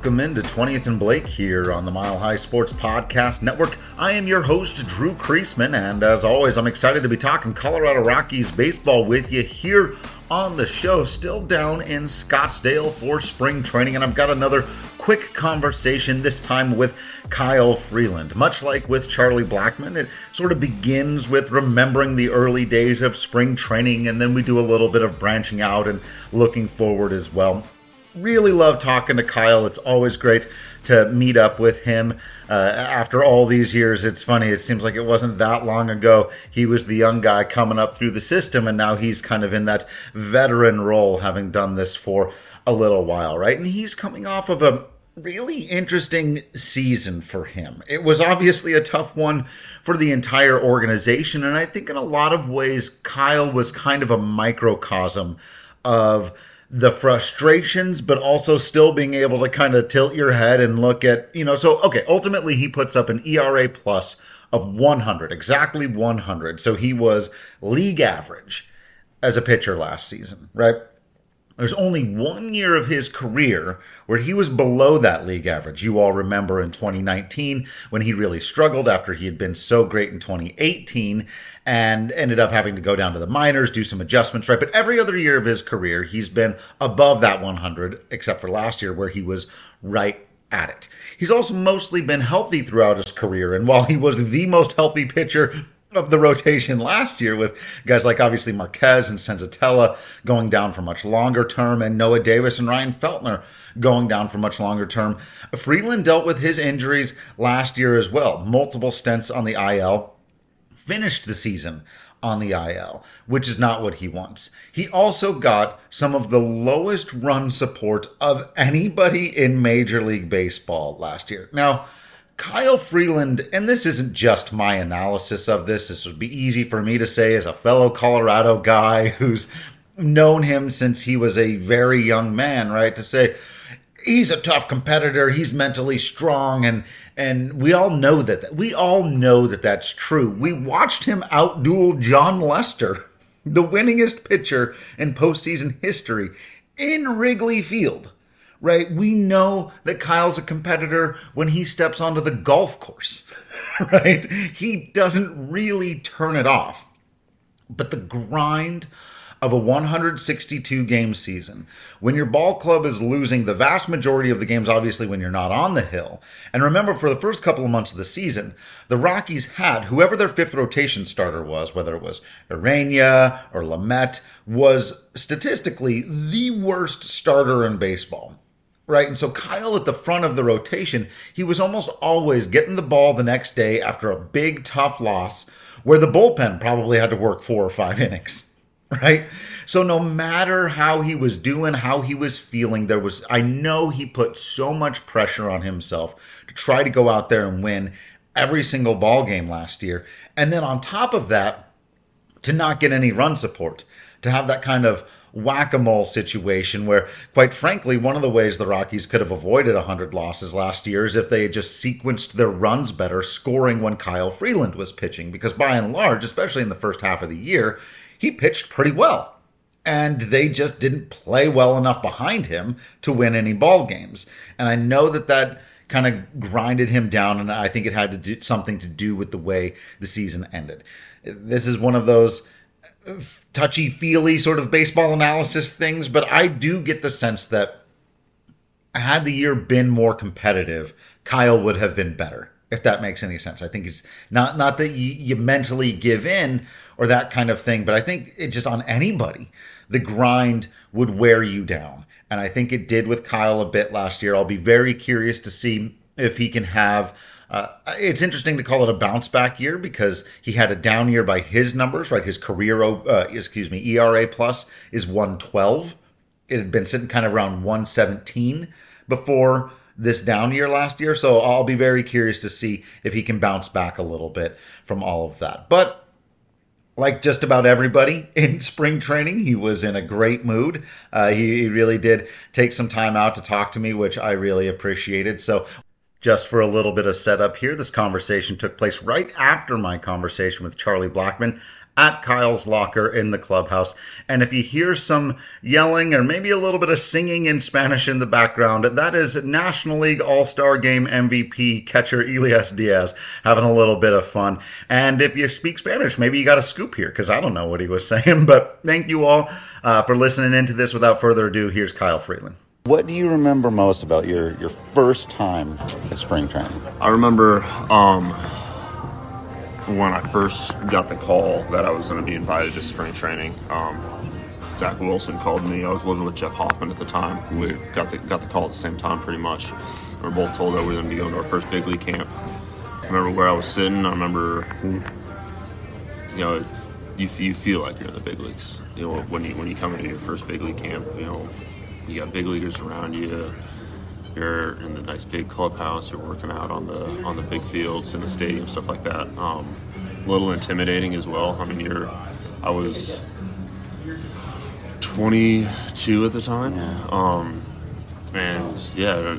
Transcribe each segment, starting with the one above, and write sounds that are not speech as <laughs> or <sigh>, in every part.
Welcome into 20th and Blake here on the Mile High Sports Podcast Network. I am your host, Drew Creasman, and as always, I'm excited to be talking Colorado Rockies baseball with you here on the show. Still down in Scottsdale for spring training, and I've got another quick conversation, this time with Kyle Freeland. Much like with Charlie Blackmon, it sort of begins with remembering the early days of spring training, and then we do a little bit of branching out and looking forward as well really love talking to Kyle. It's always great to meet up with him uh, after all these years. It's funny, it seems like it wasn't that long ago. He was the young guy coming up through the system, and now he's kind of in that veteran role, having done this for a little while, right? And he's coming off of a really interesting season for him. It was obviously a tough one for the entire organization, and I think in a lot of ways, Kyle was kind of a microcosm of the frustrations, but also still being able to kind of tilt your head and look at, you know, so okay, ultimately he puts up an ERA plus of 100, exactly 100. So he was league average as a pitcher last season, right? There's only one year of his career where he was below that league average. You all remember in 2019 when he really struggled after he had been so great in 2018 and ended up having to go down to the minors, do some adjustments, right? But every other year of his career, he's been above that 100, except for last year where he was right at it. He's also mostly been healthy throughout his career. And while he was the most healthy pitcher of the rotation last year with guys like obviously Marquez and Senzatela going down for much longer term and Noah Davis and Ryan Feltner going down for much longer term. Freeland dealt with his injuries last year as well. Multiple stints on the IL. Finished the season on the IL, which is not what he wants. He also got some of the lowest run support of anybody in Major League Baseball last year. Now, Kyle Freeland, and this isn't just my analysis of this, this would be easy for me to say as a fellow Colorado guy who's known him since he was a very young man, right? To say he's a tough competitor, he's mentally strong, and and we all know that we all know that that's true. We watched him outduel Jon Lester, <laughs> the winningest pitcher in postseason history, in Wrigley Field right? We know that Kyle's a competitor when he steps onto the golf course, <laughs> right? He doesn't really turn it off. But the grind of a 162 game season, when your ball club is losing the vast majority of the games, obviously, when you're not on the hill. And remember, for the first couple of months of the season, the Rockies had whoever their fifth rotation starter was, whether it was Ureña or Lamet, was statistically the worst starter in baseball right? And so Kyle at the front of the rotation, he was almost always getting the ball the next day after a big, tough loss where the bullpen probably had to work four or five <laughs> innings, right? So no matter how he was doing, how he was feeling, there was, I know he put so much pressure on himself to try to go out there and win every single ball game last year. And then on top of that, to not get any run support, to have that kind of whack a mole situation where, quite frankly, one of the ways the Rockies could have avoided 100 losses last year is if they had just sequenced their runs better, scoring when Kyle Freeland was pitching. Because by and large, especially in the first half of the year, he pitched pretty well. And they just didn't play well enough behind him to win any ball games. And I know that that kind of grinded him down, and I think it had to do something to do with the way the season ended. This is one of those touchy feely sort of baseball analysis things, but I do get the sense that had the year been more competitive, Kyle would have been better. If that makes any sense, I think it's not not that you, you mentally give in or that kind of thing, but I think it just on anybody, the grind would wear you down, and I think it did with Kyle a bit last year. I'll be very curious to see if he can have uh, it's interesting to call it a bounce back year because he had a down year by his numbers, right? His career, uh, excuse me, ERA plus is 112. It had been sitting kind of around 117 before this down year last year. So I'll be very curious to see if he can bounce back a little bit from all of that. But like just about everybody <laughs> in spring training, he was in a great mood. Uh, he, he, really did take some time out to talk to me, which I really appreciated. So just for a little bit of setup here, this conversation took place right after my conversation with Charlie Blackmon at Kyle's Locker in the clubhouse. And if you hear some yelling or maybe a little bit of singing in Spanish in the background, that is National League All Star Game MVP catcher Elias Diaz having a little bit of fun. And if you speak Spanish, maybe you got a scoop here because I don't know what he was <laughs> saying. But thank you all uh, for listening into this. Without further ado, here's Kyle Freeland. What do you remember most about your, your first time at spring training? I remember um, when I first got the call that I was going to be invited to spring training. Um, Zach Wilson called me. I was living with Jeff Hoffman at the time. We got the got the call at the same time, pretty much. We were both told that we were going to be going to our first big league camp. I remember where I was sitting. I remember, you know, you, you feel like you're in the big leagues. You know, when you when you come into your first big league camp, you know, you got big leaguers around you you're in the nice big clubhouse. You're working out on the on the big fields in the stadium, stuff like that. Um, a little intimidating as well. I mean, you're. I was 22 at the time, um, and yeah,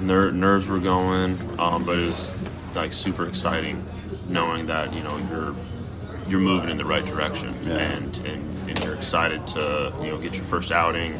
ner- nerves were going, um, but it was like super exciting knowing that you know you're you're moving in the right direction Yeah. and, and and you're excited to you know get your first outing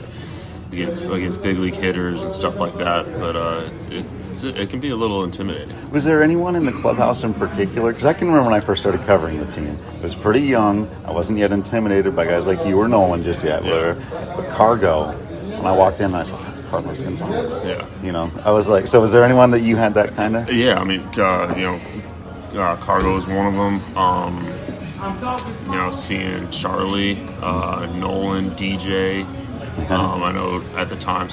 against against big league hitters and stuff like that. But uh, it's, it, it's, it can be a little intimidating. Was there anyone in the clubhouse in particular? Because I can remember when I first started covering the team. I was pretty young. I wasn't yet intimidated by guys like you or Nolan just yet. Yeah. But, Cargo, when I walked in, I saw that's Carlos Gonzalez. Yeah. You know, I was like, so was there anyone that you had that kind of? Yeah, I mean, uh, you know, uh, Cargo is one of them. Um, you know, seeing Charlie, uh, Nolan, DJ. <laughs> Um, I know at the time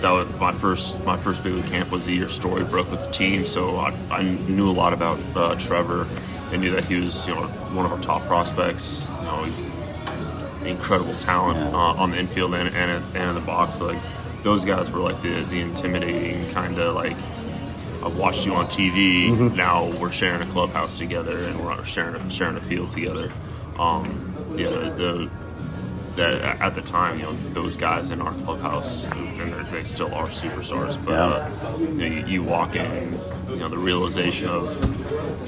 that was my first my first big league camp was the year Story broke with the team, so I, I knew a lot about uh, Trevor. I knew that he was you know one of our top prospects. You know, incredible talent Yeah. uh, on the infield and, and, and in the box. Like those guys were like the, the intimidating kind of like I've watched you on TV. Mm-hmm. Now we're sharing a clubhouse together and we're sharing a, sharing a field together. Um, yeah, the, the that at the time, you know, those guys in our clubhouse, and they're- still are superstars. But Yeah. uh, you, know, you, you walk in, you know, the realization of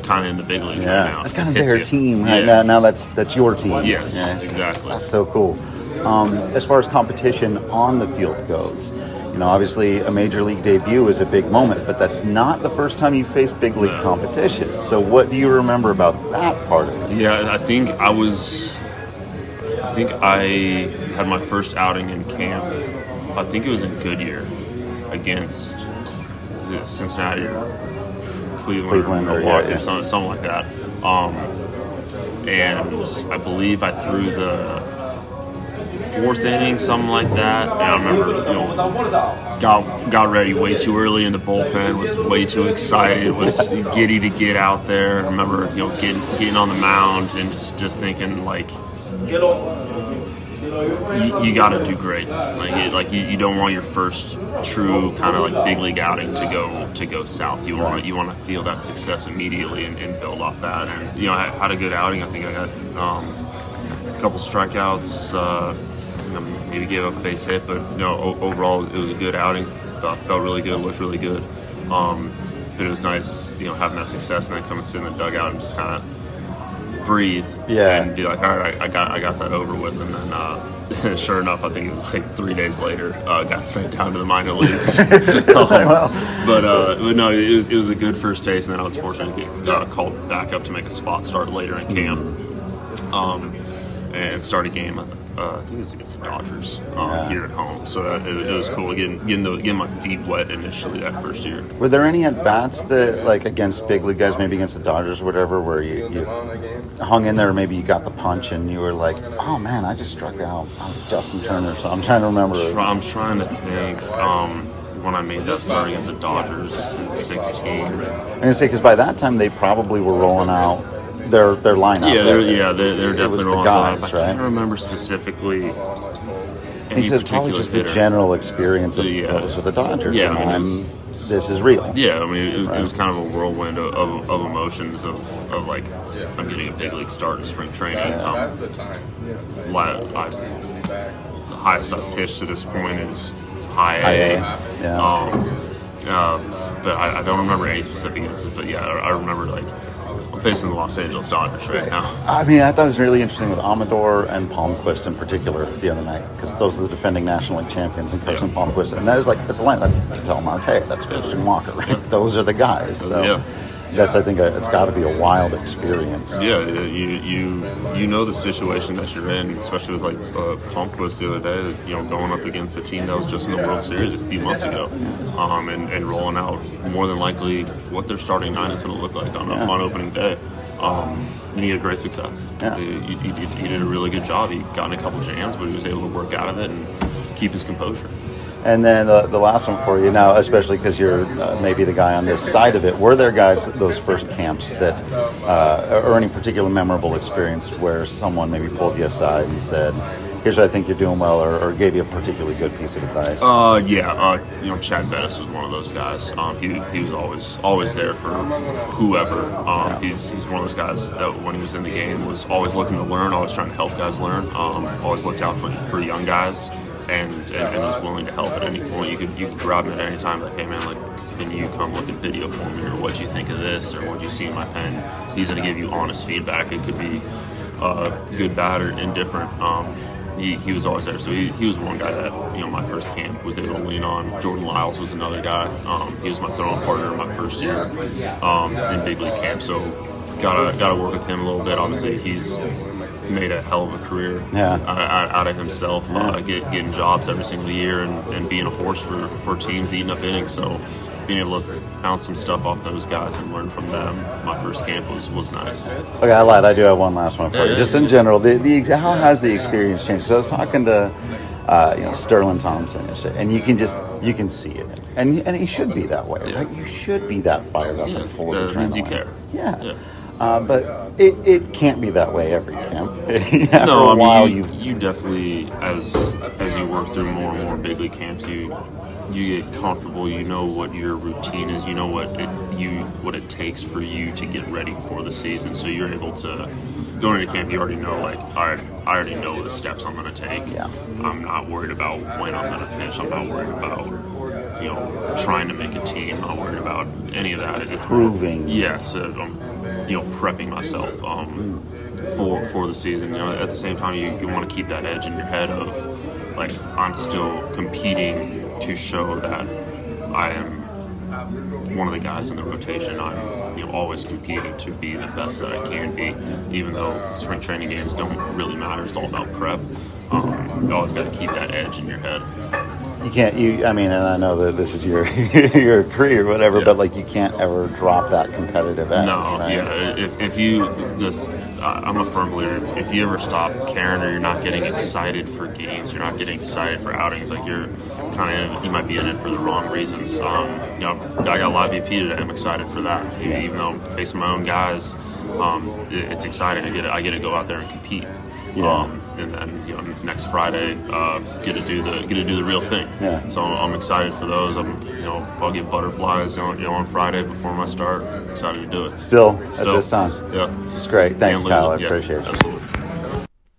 kind of in the big leagues right now. that's kind of their you. team right Yeah. now. Now that's that's your team. Yes, Yeah. exactly. That's so cool. Um, as far as competition on the field goes, you know, obviously a major league debut is a big moment, but that's not the first time you faced big league No. competition. So, what do you remember about that part of it? Yeah, I think I was. I think I had my first outing in camp. I think it was in Goodyear against Cincinnati or Cleveland, Cleveland or yeah. or something, something like that. Um, and I believe I threw the fourth inning, something like that. And I remember, you know, got got ready way too early in the bullpen. Was way too excited. Was giddy to get out there. I remember, you know, getting getting on the mound and just just thinking like, you, you got to do great. Like like you, you don't want your first true kind of like big league outing to go to go south. You want you want to feel that success immediately and, and build off that. And you know, I had a good outing. I think I got um, a couple strikeouts. Uh, maybe gave up a base hit, but you know, overall it was a good outing. Uh, felt really good, looked really good. Um, but it was nice, you know, having that success and then come and sit in the dugout and just kind of breathe Yeah. and be like, all right, I, I got I got that over with. And then, uh, <laughs> sure enough, I think it was like three days later, uh, got sent down to the minor leagues. <laughs> <laughs> Um, But uh, no, it was it was a good first taste, and then I was fortunate to get uh, called back up to make a spot start later in camp, um, and start a game. Uh, I think it was against the Dodgers um, Yeah. here at home. So that, it, it was cool getting getting, the, getting my feet wet initially that first year. Were there any at bats that, like against big league guys, maybe against the Dodgers or whatever, where you, you hung in there, maybe you got the punch and you were like, oh man, I just struck out oh, Justin Turner. So I'm trying to remember. I'm trying to think. Um, when I made that start against the Dodgers in 16. I'm gonna say because by that time they probably were rolling out their their lineup. Yeah, they're, It- yeah, they're, they're definitely the rolling guys, out. I can't remember specifically. He Any says probably particular just the general experience of Yeah. those with the Dodgers. Yeah, and I mean, I'm, was- this is real. Yeah, I mean, it, was- Right. it was kind of a whirlwind of, of, of emotions of, of like, I'm getting a big league start in spring training. Um, la- I, the highest I've pitched to this point is high High A. A, yeah. Um, uh, but I, I don't remember any specific instances. But yeah, I, I remember like I'm facing the Los Angeles Dodgers right now. I mean, I thought it was really interesting with Amador and Palmquist in particular the other night because those are the defending National League champions and Carson Yeah. Palmquist, and that was like that's a line that Ketel Marte, that's Christian Walker, right? Those are the guys. So Yeah. That's I think a, it's got to be a wild experience. Yeah, you you you know the situation that you're in, especially with like uh, Palmquist the other day. You know, going up against a team that was just in the World Series a few months ago, um, and, and rolling out more than likely what their starting nine is going to look like on, Yeah. on opening day. Um, and he had great success. Yeah. He, he, he did, he did a really good job. He got in a couple jams, but he was able to work out of it and keep his composure. And then uh, the last one for you now, especially because you're uh, maybe the guy on this side of it. Were there guys those first camps that, uh, or any particular memorable experience where someone maybe pulled you aside and said, "Here's what I think you're doing well," or, or gave you a particularly good piece of advice? Uh, yeah, uh, you know, Chad Bettis was one of those guys. Um, he, he was always always there for whoever. Um, he's he's one of those guys that when he was in the game was always looking to learn, always trying to help guys learn. Um, always looked out for, for young guys, and, and and was willing to help at any point. You could you could grab him at any time, like, hey man, like. Can you come look at video for me, or what do you think of this, or what do you see in my pen? He's to give you honest feedback. It could be uh, good, bad, or indifferent. Um, he, he was always there. So he, he was one guy that, you know, my first camp was able to lean on. Jordan Lyles was another guy. Um, he was my throwing partner my first year um, in big league camp. So gotta gotta work with him a little bit. Obviously, he's made a hell of a career Yeah. out, out out of himself, uh, get, getting jobs every single year and, and being a horse for, for teams, eating up innings. So being able to bounce some stuff off those guys and learn from them, my first camp was, was nice. Okay, I lied. I do have one last one for Yeah, you. Just in general, the, the how has the experience changed? So I was talking to, uh, you know, Sterling Thompson, and you can just you can see it, and and he should be that way, Yeah. right? You should be that fired up Yeah, and full of that means you adrenaline. care. Yeah. Yeah. Uh, but it, it can't be that way every camp. <laughs> After no, a I while, mean, you, you definitely as as you work through more and more big league camps, you you get comfortable. You know what your routine is. You know what it you what it takes for you to get ready for the season. So you're able to going into camp. You already know like I I already know the steps I'm going to take. Yeah. I'm not worried about when I'm going to pitch. I'm not worried about you know trying to make a team. I'm not worried about any of that. It's Proving. yeah, so I'm, you know, prepping myself um, for for the season. You know, at the same time, you, you want to keep that edge in your head of like I'm still competing to show that I am one of the guys in the rotation. I'm you know always competing to be the best that I can be, even though spring training games don't really matter. It's all about prep. Um, you always got to keep that edge in your head. You can't you. I mean, and I know that this is your <laughs> your career, whatever, Yeah. but like you can't ever drop that competitive edge. No, right? yeah. If, if you this, I'm a firm believer. If, if you ever stop caring or you're not getting excited for games, you're not getting excited for outings, like you're kind of you might be in it for the wrong reasons. Um, you know, I got a live BP today. I'm excited for that. Even, Yeah. even though I'm facing my own guys, um, it, it's exciting. I get I get to go out there and compete. Yeah. Um, and then you know next Friday uh, get to do the get to do the real thing. Yeah. So I'm excited for those. I'm you know I'll get butterflies you know, you know on Friday before my start. excited to do it. Still, at this time, Yeah. it's great. Thanks, Can't lose Kyle. I it. Yeah, appreciate it. Absolutely.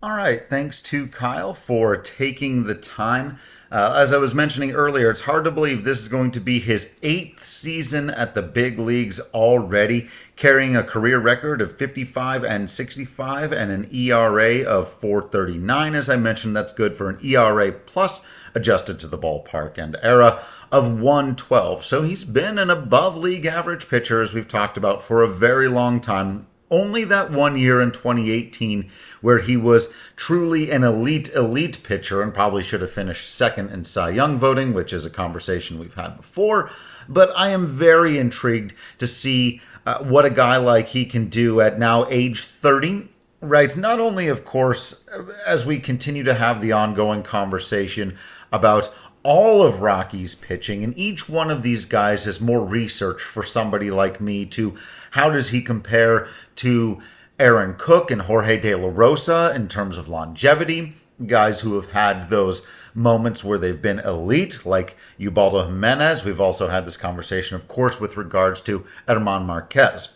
All right. Thanks to Kyle for taking the time. Uh, as I was mentioning earlier, it's hard to believe this is going to be his eighth season at the big leagues already, carrying a career record of 55 and 65 and an ERA of 439. As I mentioned, that's good for an ERA plus adjusted to the ballpark and era of 112. So he's been an above league average pitcher, as we've talked about, for a very long time only that one year in 2018 where he was truly an elite, elite pitcher and probably should have finished second in Cy Young voting, which is a conversation we've had before. But I am very intrigued to see uh, what a guy like he can do at now age 30. Right. Not only, of course, as we continue to have the ongoing conversation about all of Rockies pitching, and each one of these guys is more research for somebody like me to how does he compare to Aaron Cook and Jorge De La Rosa in terms of longevity, guys who have had those moments where they've been elite, like Ubaldo Jimenez. We've also had this conversation, of course, with regards to German Marquez.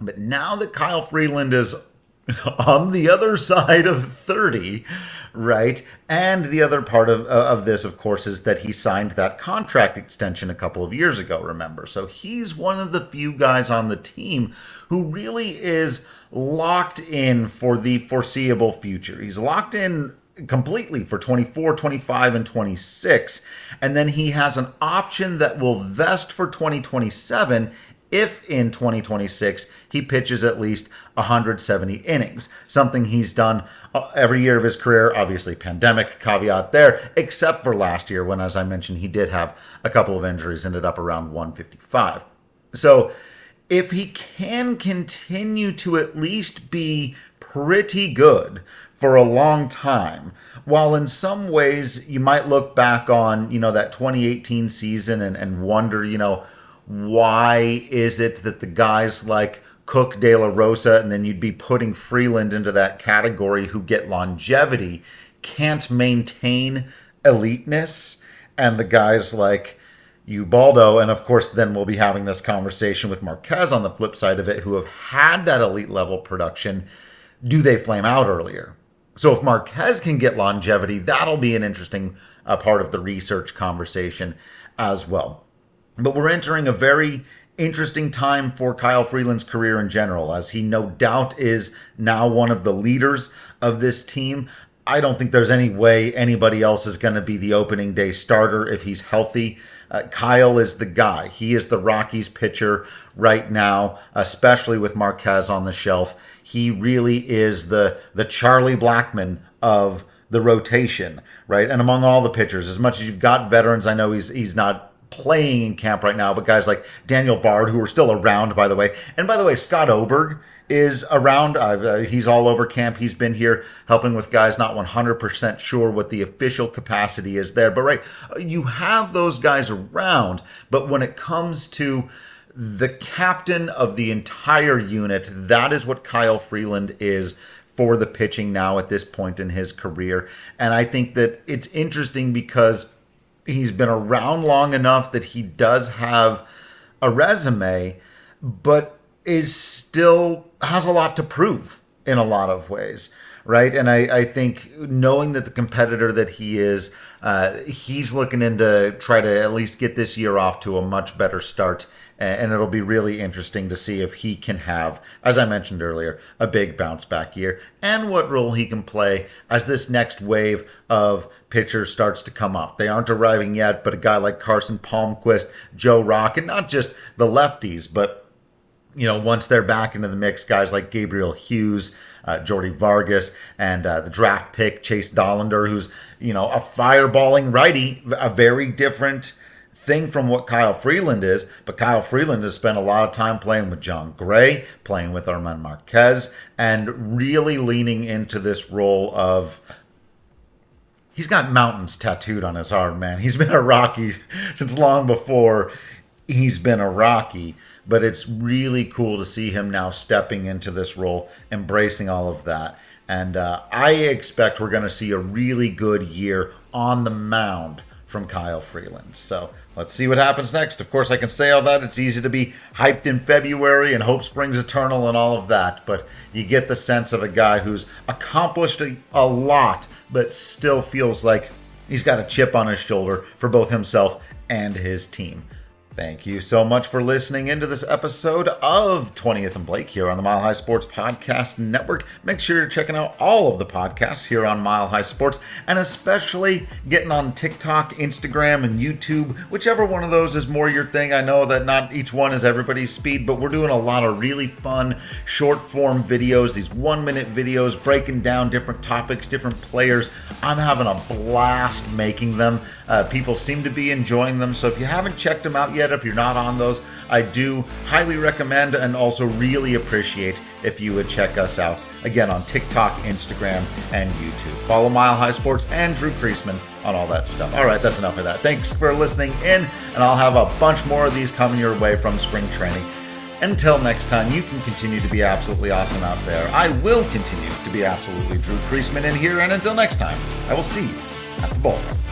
But now that Kyle Freeland is <laughs> on the other side of 30, right? And the other part of, uh, of this, of course, is that he signed that contract extension a couple of years ago, remember? So he's one of the few guys on the team who really is locked in for the foreseeable future. He's locked in completely for 24, 25, and 26. And then he has an option that will vest for 2027 if in 2026 he pitches at least 170 innings, something he's done uh, every year of his career. Obviously, pandemic caveat there, except for last year when, as I mentioned, he did have a couple of injuries, ended up around 155. So, if he can continue to at least be pretty good for a long time. While in some ways you might look back on, you know, that 2018 season and, and wonder, you know, why is it that the guys like Cook, De La Rosa, and then you'd be putting Freeland into that category who get longevity, can't maintain eliteness, and the guys like Ubaldo, and of course, then we'll be having this conversation with Marquez on the flip side of it, who have had that elite level production. Do they flame out earlier? So if Marquez can get longevity, that'll be an interesting uh, part of the research conversation as well. But we're entering a very interesting time for Kyle Freeland's career in general, as he no doubt is now one of the leaders of this team. I don't think there's any way anybody else is going to be the opening day starter if he's healthy. Uh, Kyle is the guy. He is the Rockies pitcher right now, especially with Marquez on the shelf. He really is the the Charlie Blackmon of the rotation, right? And among all the pitchers, as much as you've got veterans, I know he's he's not playing in camp right now, but guys like Daniel Bard, who are still around, by the way. And by the way, Scott Oberg is around. Uh, he's all over camp. He's been here helping with guys, not 100% sure what the official capacity is there. But, right, you have those guys around. But when it comes to the captain of the entire unit, that is what Kyle Freeland is for the pitching now at this point in his career. And I think that it's interesting because he's been around long enough that he does have a resume, but is still has a lot to prove in a lot of ways, right? And I, I think knowing that the competitor that he is, uh, he's looking into try to at least get this year off to a much better start and it'll be really interesting to see if he can have, as I mentioned earlier, a big bounce back year and what role he can play as this next wave of pitchers starts to come up. They aren't arriving yet, but a guy like Carson Palmquist, Joe Rock, and not just the lefties, but you know, once they're back into the mix, guys like Gabriel Hughes, uh, Jordy Vargas, and uh, the draft pick Chase Dollander, who's you know a fireballing righty, a very different thing from what Kyle Freeland is, but Kyle Freeland has spent a lot of time playing with Jon Gray, playing with German Marquez, and really leaning into this role of he's got mountains tattooed on his arm, man. He's been a Rocky <laughs> since long before he's been a Rocky, but it's really cool to see him now stepping into this role, embracing all of that. And uh, I expect we're going to see a really good year on the mound from Kyle Freeland. So Let's see what happens next. Of course, I can say all that. It's easy to be hyped in February and hope springs eternal and all of that, but you get the sense of a guy who's accomplished a, a lot, but still feels like he's got a chip on his shoulder for both himself and his team. Thank you so much for listening into this episode of 20th and Blake here on the Mile High Sports Podcast Network. Make sure you're checking out all of the podcasts here on Mile High Sports and especially getting on TikTok, Instagram, and YouTube, whichever one of those is more your thing. I know that not each one is everybody's speed, but we're doing a lot of really fun short form videos, these one minute videos breaking down different topics, different players. I'm having a blast making them. Uh, people seem to be enjoying them. So if you haven't checked them out yet, if you're not on those, I do highly recommend and also really appreciate if you would check us out again on TikTok, Instagram, and YouTube. Follow Mile High Sports and Drew Creasman on all that stuff. All right, that's enough of that. Thanks for listening in, and I'll have a bunch more of these coming your way from spring training. Until next time, you can continue to be absolutely awesome out there. I will continue to be absolutely Drew Creasman in here, and until next time, I will see you at the ballpark.